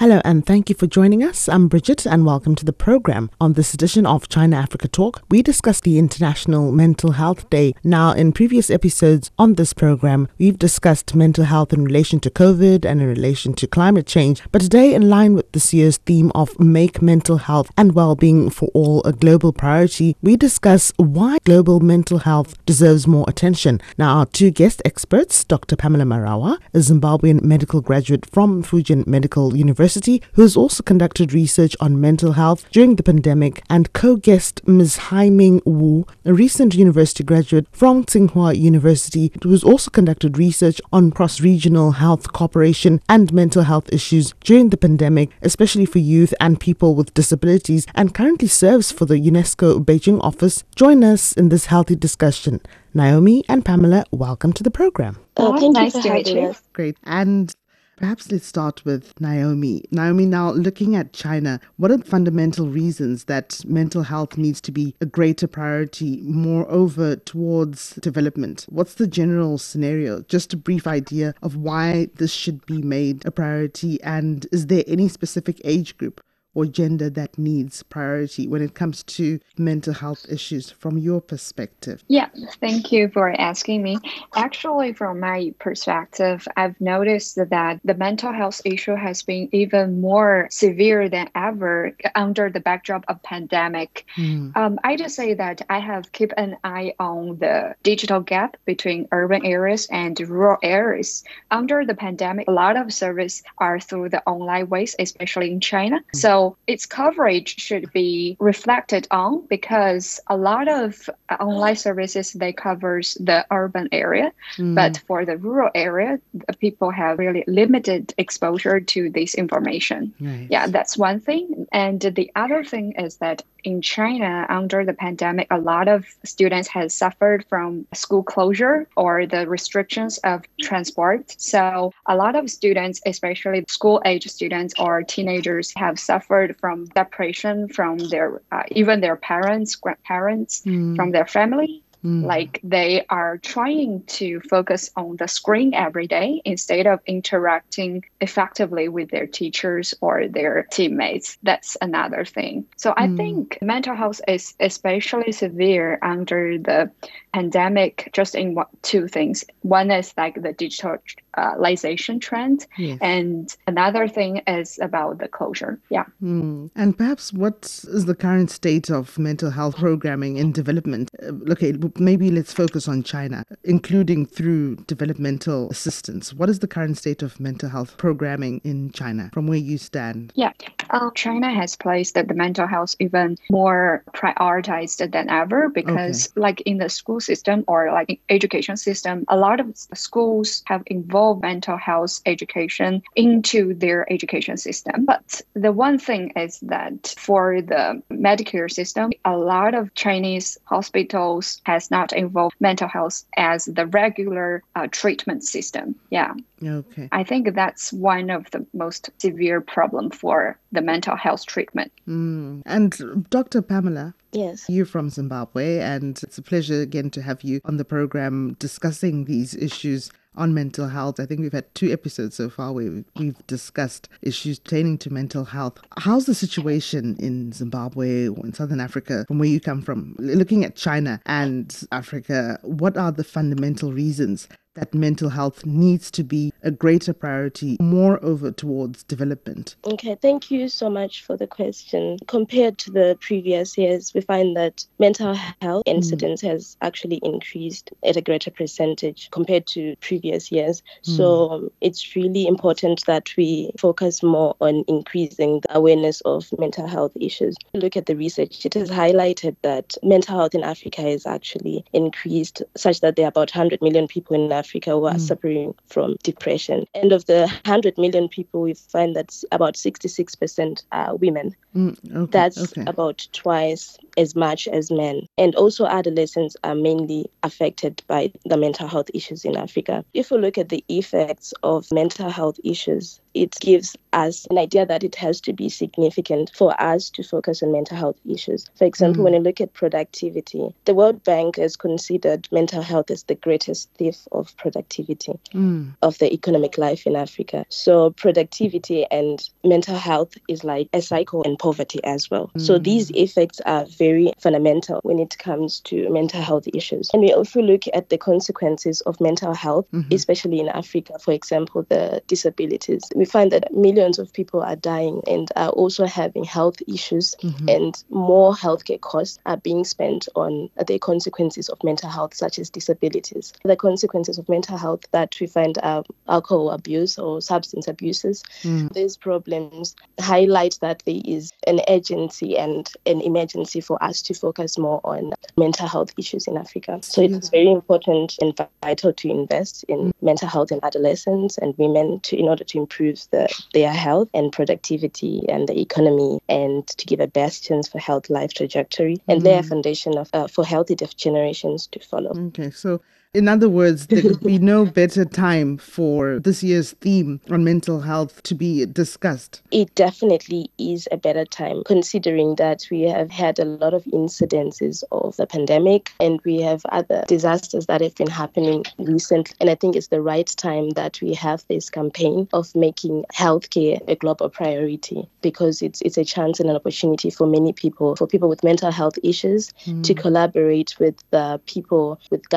Hello and thank you for joining us. I'm Bridget and welcome to the program. On this edition of China Africa Talk, we discuss the International Mental Health Day. Now, in previous episodes on this program, we've discussed mental health in relation to COVID and in relation to climate change. But today, in line with this year's theme of Make Mental Health and Well-being for All a global priority, we discuss why global mental health deserves more attention. Now, our two guest experts, Dr. Pamela Marawa, a Zimbabwean medical graduate from Fujian Medical University, who has also conducted research on mental health during the pandemic, and co-guest Ms. Haiming Wu, a recent university graduate from Tsinghua University, who has also conducted research on cross-regional health cooperation and mental health issues during the pandemic, especially for youth and people with disabilities, and currently serves for the UNESCO Beijing office. Join us in this healthy discussion. Naomi and Pamela, welcome to the program. Oh, thank nice you to for meet having you. us. Great. And perhaps let's start with Naomi. Naomi, now looking at China, what are the fundamental reasons that mental health needs to be a greater priority, moreover, towards development? What's the general scenario? Just a brief idea of why this should be made a priority, and is there any specific age group? Or gender that needs priority when it comes to mental health issues from your perspective? Yeah, thank you for asking me. Actually, from my perspective, I've noticed that the mental health issue has been even more severe than ever under the backdrop of pandemic. Um, I just say that I have kept an eye on the digital gap between urban areas and rural areas. Under the pandemic, a lot of service are through the online ways, especially in China. So its coverage should be reflected on because a lot of online services they covers the urban area, hmm. but for the rural area, people have really limited exposure to this information. Right. Yeah, that's one thing. And the other thing is that in China, under the pandemic, a lot of students have suffered from school closure or the restrictions of transport. So a lot of students, especially school age students or teenagers, have suffered from depression from their uh, even their parents, grandparents, hmm. from their family. Hmm. Like they are trying to focus on the screen every day instead of interacting effectively with their teachers or their teammates. That's another thing. So I hmm. think mental health is especially severe under the pandemic just in one, two things. One is like the digitalization trend, Yes. and another thing is about the closure. Yeah. Hmm. And perhaps what is the current state of mental health programming in development? Uh, okay, maybe let's focus on China, including through developmental assistance. What is the current state of mental health programming in China from where you stand? Yeah, uh, China has placed the mental health even more prioritized than ever because, like in the school system or like education system, a lot of schools have involved mental health education into their education system. But the one thing is that for the Medicare system, a lot of Chinese hospitals has not involved mental health as the regular uh, treatment system. Yeah. Okay. I think that's one of the most severe problem for the mental health treatment. Hmm. And Dr. Pamela, Yes. you're from Zimbabwe, and it's a pleasure again to have you on the program discussing these issues on mental health. I think we've had two episodes so far where we've- discussed issues pertaining to mental health. How's the situation in Zimbabwe or in Southern Africa from where you come from? Looking at China and Africa, what are the fundamental reasons that mental health needs to be a greater priority, moreover towards development? Okay, thank you so much for the question. Compared to the previous years, we find that mental health incidence has actually increased at a greater percentage compared to previous years. So um, it's really important that we focus more on increasing the awareness of mental health issues. Look at the research, it has highlighted that mental health in Africa is actually increased such that there are about 100 million people in Africa who are mm. suffering from depression. And of the 100 million people, we find that about 66% are women. Mm, okay, That's okay. about twice as much as men. And also, adolescents are mainly affected by the mental health issues in Africa. If we look at the effects of mental health issues it gives us an idea that it has to be significant for us to focus on mental health issues. For example, mm. when you look at productivity, the World Bank has considered mental health as the greatest thief of productivity mm. of the economic life in Africa. So, productivity and mental health is like a cycle and poverty as well. Mm. So, these effects are very fundamental when it comes to mental health issues. And we also look at the consequences of mental health, mm-hmm. especially in Africa, for example, the disabilities we find that millions of people are dying and are also having health issues, mm-hmm. and more healthcare costs are being spent on the consequences of mental health, such as disabilities. The consequences of mental health that we find are alcohol abuse or substance abuses. Mm. These problems highlight that there is an urgency and an emergency for us to focus more on mental health issues in Africa. So it's very important and vital to invest in mm. mental health in adolescents and women to in order to improve the, their health and productivity and the economy and to give a best chance for health life trajectory and mm. lay a foundation of, uh, for healthy generations to follow. Okay, so in other words, there could be no better time for this year's theme on mental health to be discussed. It definitely is a better time, considering that we have had a lot of incidences of the pandemic and we have other disasters that have been happening recently. And I think it's the right time that we have this campaign of making healthcare a global priority because it's it's a chance and an opportunity for many people, for people with mental health issues, mm. to collaborate with the people, with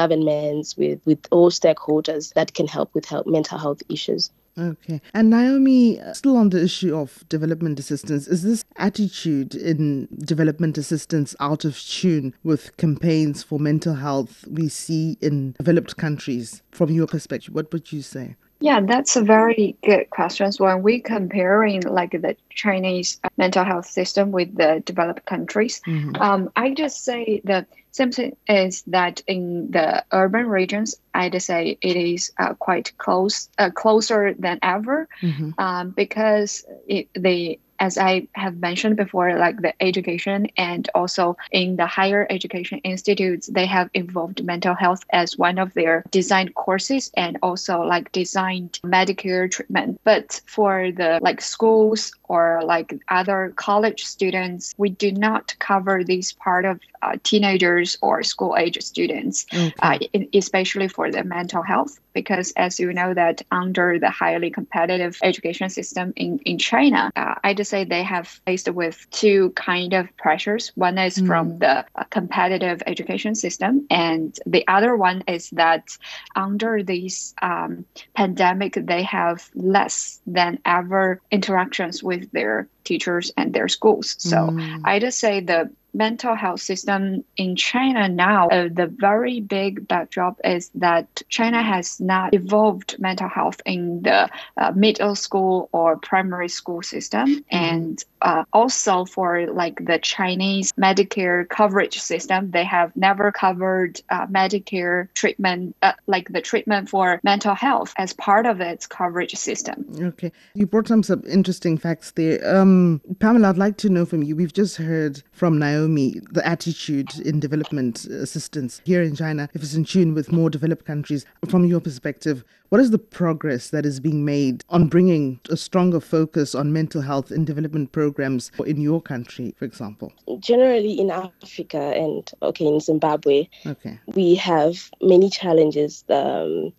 governments with, with all stakeholders that can help with help, mental health issues. Okay. And Naomi, uh, still on the issue of development assistance, is this attitude in development assistance out of tune with campaigns for mental health we see in developed countries? From your perspective, what would you say? Yeah, that's a very good question. When we comparing like the Chinese mental health system with the developed countries, mm-hmm. um, I just say the same thing is that in the urban regions, I'd say it is uh, quite close, uh, closer than ever, mm-hmm. um, because it, the as I have mentioned before, like the education and also in the higher education institutes, they have involved mental health as one of their designed courses and also like designed Medicare treatment. But for the like schools or like other college students, we do not cover this part of uh, teenagers or school age students, okay. uh, especially for the mental health because as you know that under the highly competitive education system in, in China, uh, I just say they have faced with two kind of pressures. One is mm. from the uh, competitive education system, and the other one is that under this um, pandemic, they have less than ever interactions with their teachers and their schools. So mm. I just say the mental health system in China now, uh, the very big backdrop is that China has not evolved mental health in the uh, middle school or primary school system. Mm-hmm. And uh, also for like the Chinese Medicare coverage system, they have never covered uh, Medicare treatment, uh, like the treatment for mental health as part of its coverage system. Okay. You brought some, some interesting facts there. Um, Pamela, I'd like to know from you, we've just heard from Naomi Naomi, the attitude in development assistance here in China, if it's in tune with more developed countries, from your perspective, what is the progress that is being made on bringing a stronger focus on mental health in development programs in your country, for example? Generally, in Africa and okay, in Zimbabwe, okay. we have many challenges. Um,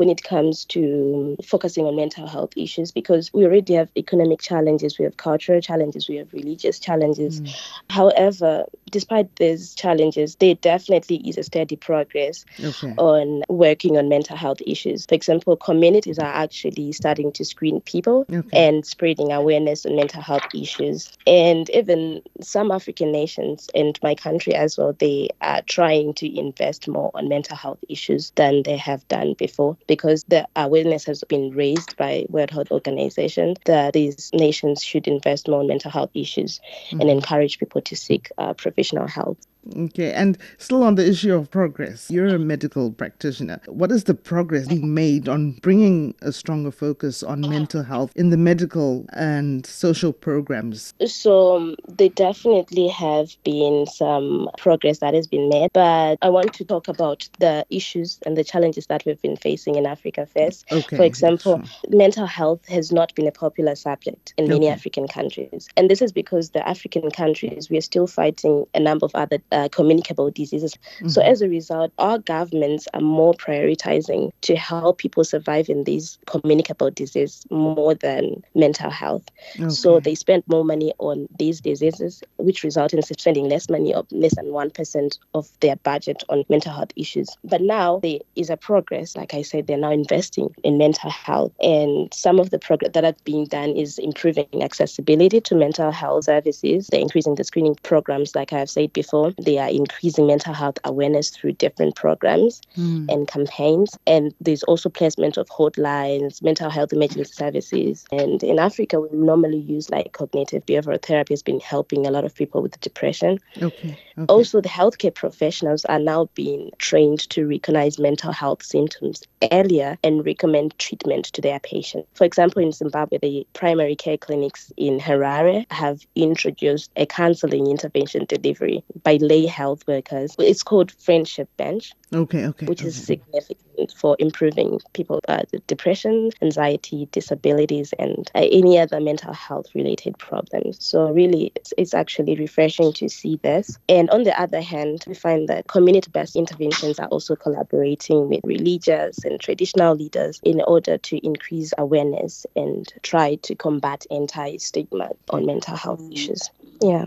when it comes to focusing on mental health issues because we already have economic challenges, we have cultural challenges, we have religious challenges. Mm. However, despite these challenges, there definitely is a steady progress okay. on working on mental health issues. For example, communities are actually starting to screen people okay. and spreading awareness on mental health issues. And even some African nations and my country as well, they are trying to invest more on mental health issues than they have done before because the awareness has been raised by World Health Organization that these nations should invest more on mental health issues mm-hmm. and encourage people to seek uh, professional help. Okay, and still on the issue of progress, you're a medical practitioner. What is the progress being made on bringing a stronger focus on mental health in the medical and social programs? So, um, there definitely have been some progress that has been made, but I want to talk about the issues and the challenges that we've been facing in Africa first. Okay, For example, sure. mental health has not been a popular subject in many Okay. African countries. And this is because the African countries, we are still fighting a number of other uh, communicable diseases. So, Mm-hmm. as a result, our governments are more prioritizing to help people survive in these communicable diseases more than mental health. So, they spend more money on these diseases, which result in spending less money, of less than 1% of their budget on mental health issues. But now there is a progress. Like I said, they're now investing in mental health. And some of the progress that are being done is improving accessibility to mental health services. They're increasing the screening programs, like I have said before. They are increasing mental health awareness through different programs hmm. and campaigns. And there's also placement of hotlines, mental health emergency services. And in Africa, we normally use like cognitive behavioral therapy has been helping a lot of people with depression. Okay. okay. Also, the healthcare professionals are now being trained to recognize mental health symptoms earlier and recommend treatment to their patients. For example, in Zimbabwe, the primary care clinics in Harare have introduced a counseling intervention delivery by lay health workers. It's called Friendship Bench Okay, okay. which is significant for improving people uh, with depression, anxiety, disabilities, and uh, any other mental health related problems. So, really, it's, it's actually refreshing to see this. And on the other hand, we find that community based interventions are also collaborating with religious and traditional leaders in order to increase awareness and try to combat anti stigma on mental health issues. Yeah.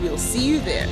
We'll see you there.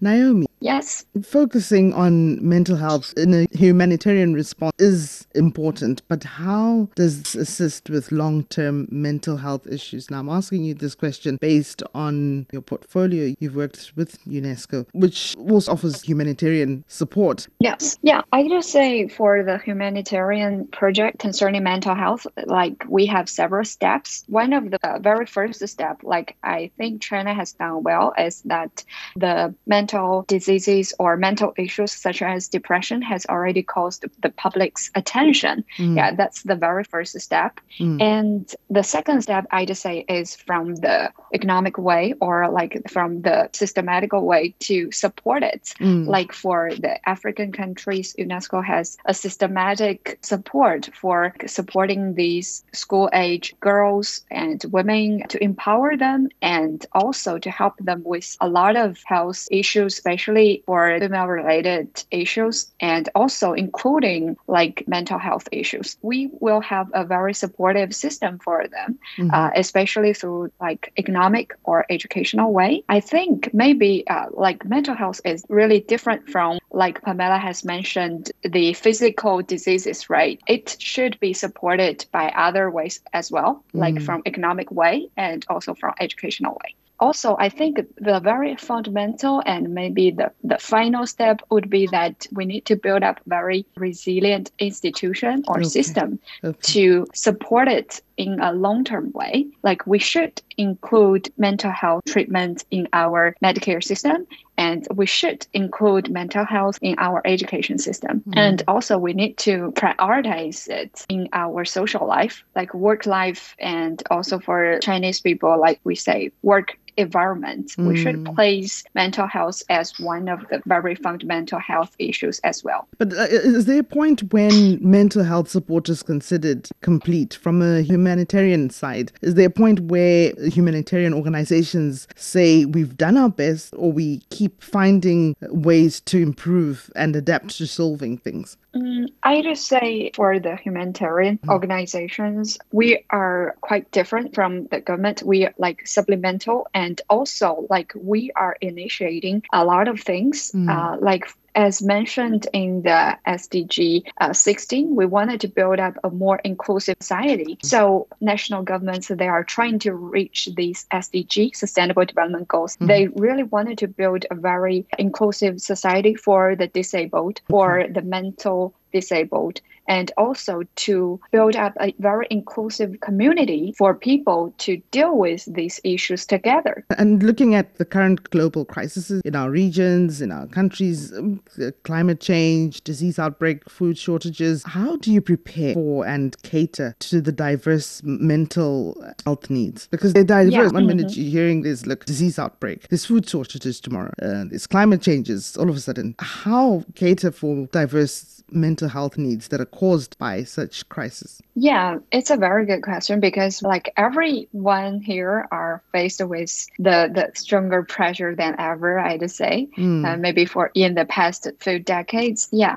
Naomi, Yes. focusing on mental health in a humanitarian response is important, but how does this assist with long term mental health issues? Now, I'm asking you this question based on your portfolio. You've worked with UNESCO, which also offers humanitarian support. Yes. Yeah. I just say for the humanitarian project concerning mental health, like we have several steps. One of the uh, very first step, like I think China has done well, is that the mental diseases or mental issues such as depression has already caused the public's attention. Mm. Yeah, that's the very first step. Mm. And the second step, I just say, is from the economic way or like from the systematical way to support it. Mm. Like for the African countries, UNESCO has a systematic support for supporting these school age girls and women to empower them and also to help them with a lot of health issues, especially for female related issues and also including like mental health issues. We will have a very supportive system for them, uh, especially through like economic or educational way. I think maybe uh, like mental health is really different from like Pamela has mentioned the physical diseases, right? It should be supported by other ways as well, like from economic way and also from educational way also i think the very fundamental and maybe the, the final step would be that we need to build up very resilient institution or Okay. system Okay. to support it in a long-term way like we should include mental health treatment in our medicare system and we should include mental health in our education system mm-hmm. and also we need to prioritize it in our social life like work life and also for chinese people like we say work environment. We should place mental health as one of the very fundamental health issues as well. But uh, is there a point when mental health support is considered complete from a humanitarian side? Is there a point where humanitarian organizations say we've done our best or we keep finding ways to improve and adapt to solving things? Mm, I just say for the humanitarian organizations, we are quite different from the government. We are like supplemental and also like we are initiating a lot of things. Uh, like as mentioned in the SDG uh, 16, we wanted to build up a more inclusive society. So national governments, they are trying to reach these SDG, Sustainable Development Goals. They really wanted to build a very inclusive society for the disabled, for the mental disabled and also to build up a very inclusive community for people to deal with these issues together. And looking at the current global crises in our regions, in our countries, um, climate change, disease outbreak, food shortages, how do you prepare for and cater to the diverse mental health needs? Because they're diverse. Yeah. One minute you're hearing there's look disease outbreak, there's food shortages tomorrow, uh, there's climate changes all of a sudden. How cater for diverse mental health needs that are caused by such crisis? Yeah, it's a very good question because like everyone here are faced with the, the stronger pressure than ever, I'd say. Uh, maybe for in the past few decades. Yeah.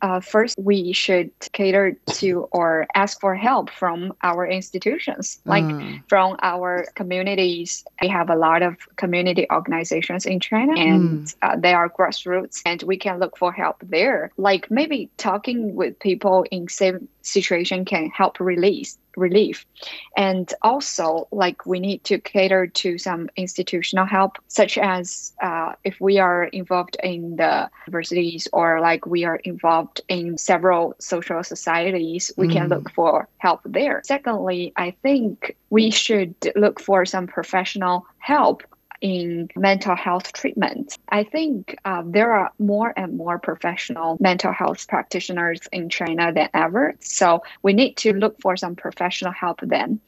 Uh, first, we should cater to or ask for help from our institutions, like from our communities. We have a lot of community organizations in China, and uh, they are grassroots, and we can look for help there. Like maybe talking with people in same situation can help release relief and also like we need to cater to some institutional help such as uh, if we are involved in the universities or like we are involved in several social societies we can look for help there. Secondly i think we should look for some professional help in mental health treatment. I think uh, there are more and more professional mental health practitioners in China than ever. So we need to look for some professional help then.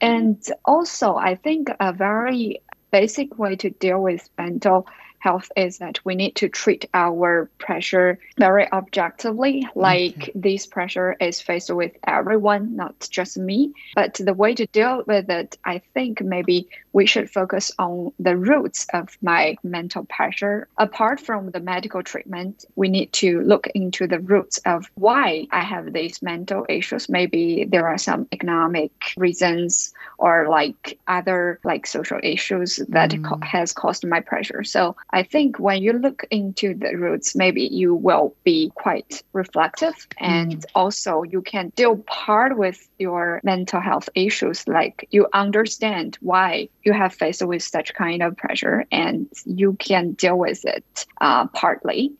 And also, I think a very basic way to deal with mental health is that we need to treat our pressure very objectively like this pressure is faced with everyone not just me but the way to deal with it i think maybe we should focus on the roots of my mental pressure. Apart from the medical treatment we need to look into the roots of why i have these mental issues. Maybe there are some economic reasons or like other like social issues that mm. co- has caused my pressure. So I think when you look into the roots, maybe you will be quite reflective. And mm. also you can deal part with your mental health issues. Like you understand why you have faced with such kind of pressure and you can deal with it uh, partly.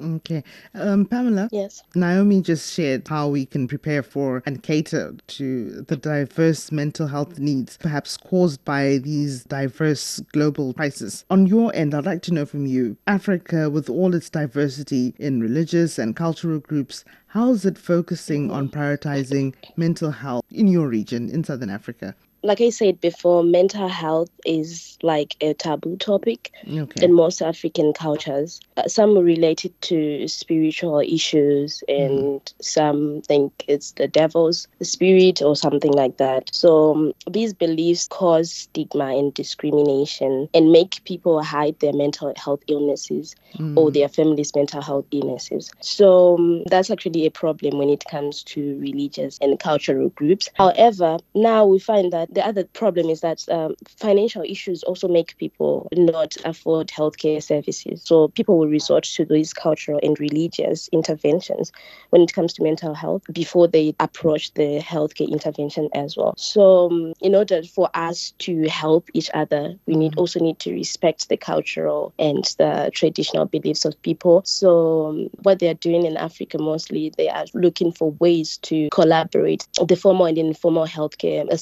Okay. Um, Pamela? Yes. Naomi just shared how we can prepare for and cater to the diverse mental health needs, perhaps caused by these diverse global crises. On your end, I'd like to know from you Africa, with all its diversity in religious and cultural groups, how is it focusing on prioritizing mental health in your region, in Southern Africa? Like I said before, mental health is like a taboo topic Okay. in most African cultures. Uh, some relate it to spiritual issues, and some think it's the devil's spirit or something like that. So, um, these beliefs cause stigma and discrimination and make people hide their mental health illnesses or their family's mental health illnesses. So, um, that's actually a problem when it comes to religious and cultural groups. However, now we find that the other problem is that um, financial issues also make people not afford healthcare services. So people will resort to these cultural and religious interventions when it comes to mental health before they approach the healthcare intervention as well. So um, in order for us to help each other, we need also need to respect the cultural and the traditional beliefs of people. So um, what they are doing in Africa mostly, they are looking for ways to collaborate the formal and informal healthcare uh,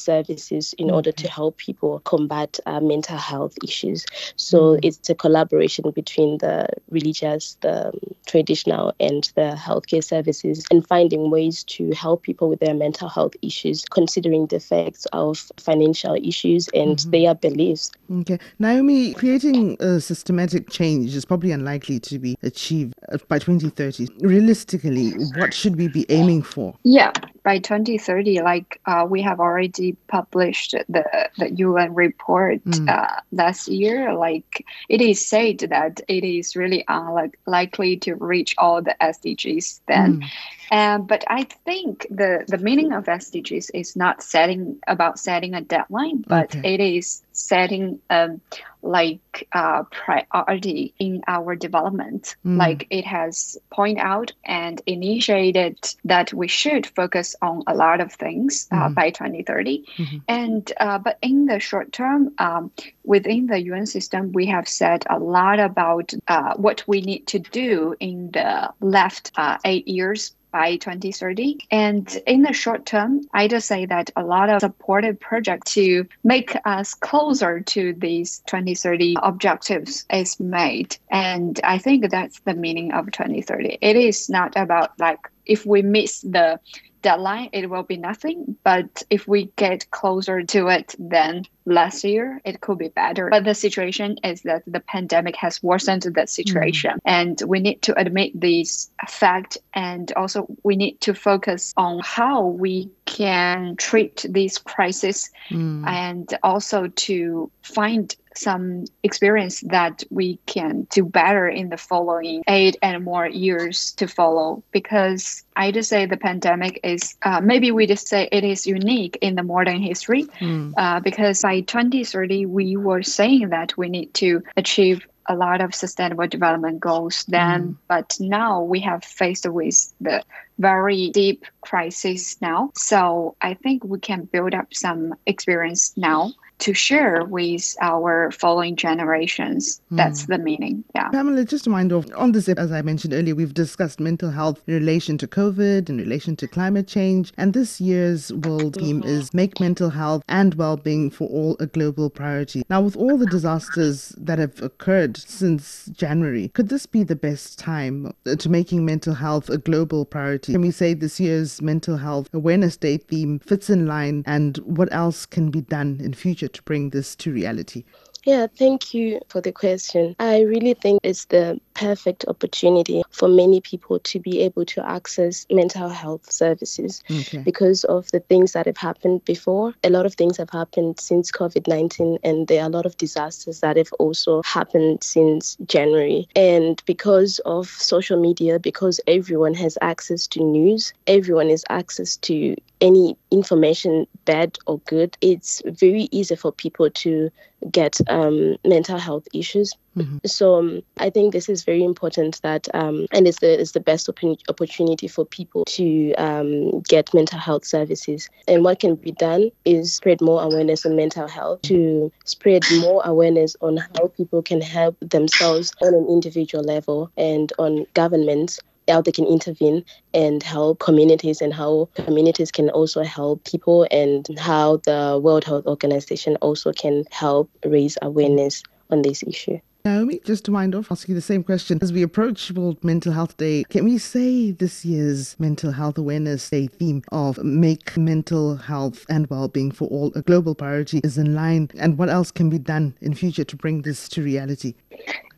services in order to help people combat uh, mental health issues. So it's a collaboration between the religious, the traditional, and the healthcare services, and finding ways to help people with their mental health issues, considering the effects of financial issues and mm-hmm. their beliefs. Okay. Naomi, creating a systematic change is probably unlikely to be achieved by 2030. Realistically, what should we be aiming for? Yeah, by 2030, like uh, we have already published the, the UN report mm. uh, last year, like it is said that it is really unlikely to reach all the SDGs then. Mm. Um, but I think the, the meaning of SDGs is not setting about setting a deadline, but okay. it is setting um, like uh, priority in our development. Mm. Like it has pointed out and initiated that we should focus on a lot of things uh, mm. by 2030. Mm-hmm. And uh, but in the short term, um, within the UN system, we have said a lot about uh, what we need to do in the left uh, eight years by 2030. And in the short term, I just say that a lot of supported projects to make us closer to these 2030 objectives is made. And I think that's the meaning of 2030. It is not about like if we miss the deadline, it will be nothing. But if we get closer to it than last year, it could be better. But the situation is that the pandemic has worsened that situation. Mm. And we need to admit this fact. And also, we need to focus on how we can treat this crisis mm. and also to find some experience that we can do better in the following eight and more years to follow because i just say the pandemic is uh, maybe we just say it is unique in the modern history mm. uh, because by 2030 we were saying that we need to achieve a lot of sustainable development goals then mm. but now we have faced with the very deep crisis now so i think we can build up some experience now to share with our following generations. Mm. That's the meaning. Yeah. Pamela, just a mind off on this, as I mentioned earlier, we've discussed mental health in relation to COVID, in relation to climate change, and this year's world theme is Make Mental Health and Wellbeing for All a Global Priority. Now, with all the disasters that have occurred since January, could this be the best time to making mental health a global priority? Can we say this year's Mental Health Awareness Day theme fits in line, and what else can be done in future to bring this to reality? Yeah, thank you for the question. I really think it's the perfect opportunity for many people to be able to access mental health services okay. because of the things that have happened before. A lot of things have happened since COVID 19, and there are a lot of disasters that have also happened since January. And because of social media, because everyone has access to news, everyone has access to any information, bad or good, it's very easy for people to get um, mental health issues. Mm-hmm. So um, I think this is very important that, um, and it's the, it's the best op- opportunity for people to um, get mental health services. And what can be done is spread more awareness on mental health, to spread more awareness on how people can help themselves on an individual level and on governments how they can intervene and help communities and how communities can also help people and how the World Health Organization also can help raise awareness on this issue. Naomi, just to wind off, ask you the same question. As we approach World Mental Health Day, can we say this year's Mental Health Awareness Day theme of make mental health and well-being for all a global priority is in line? And what else can be done in future to bring this to reality?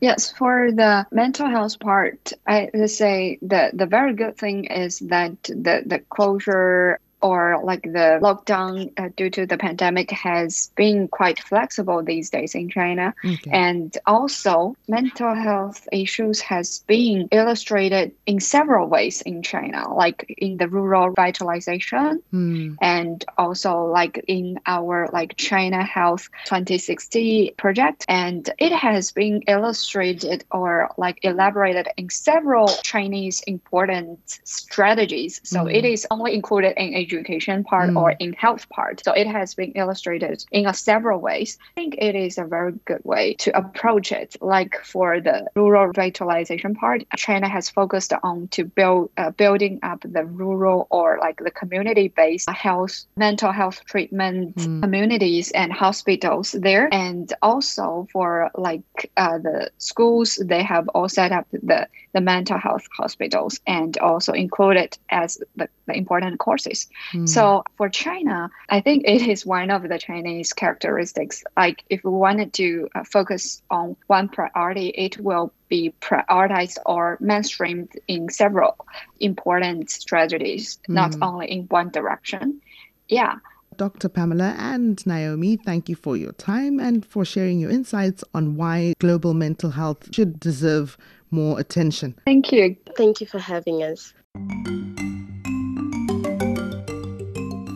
Yes, for the mental health part, I would say that the very good thing is that the, the closure or like the lockdown uh, due to the pandemic has been quite flexible these days in China. Okay. And also mental health issues has been illustrated in several ways in China, like in the rural revitalization mm. and also like in our like China Health 2060 project. And it has been illustrated or like elaborated in several Chinese important strategies. So mm. it is only included in a education part Mm. or in health part. So it has been illustrated in a several ways. I think it is a very good way to approach it. Like for the rural revitalization part, China has focused on to build uh, building up the rural or like the community-based health, mental health treatment Mm. communities and hospitals there, and also for like uh, the schools, they have all set up the the mental health hospitals and also included as the, the important courses. Mm. So for China, I think it is one of the Chinese characteristics. Like if we wanted to uh, focus on one priority, it will be prioritized or mainstreamed in several important strategies, not Mm. only in one direction. Yeah. Dr. Pamela and Naomi, thank you for your time and for sharing your insights on why global mental health should deserve more attention. Thank you. Thank you for having us.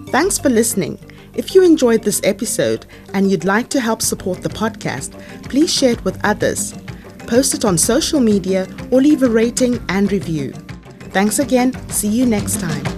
Thanks for listening. If you enjoyed this episode and you'd like to help support the podcast, please share it with others. Post it on social media or leave a rating and review. Thanks again. See you next time.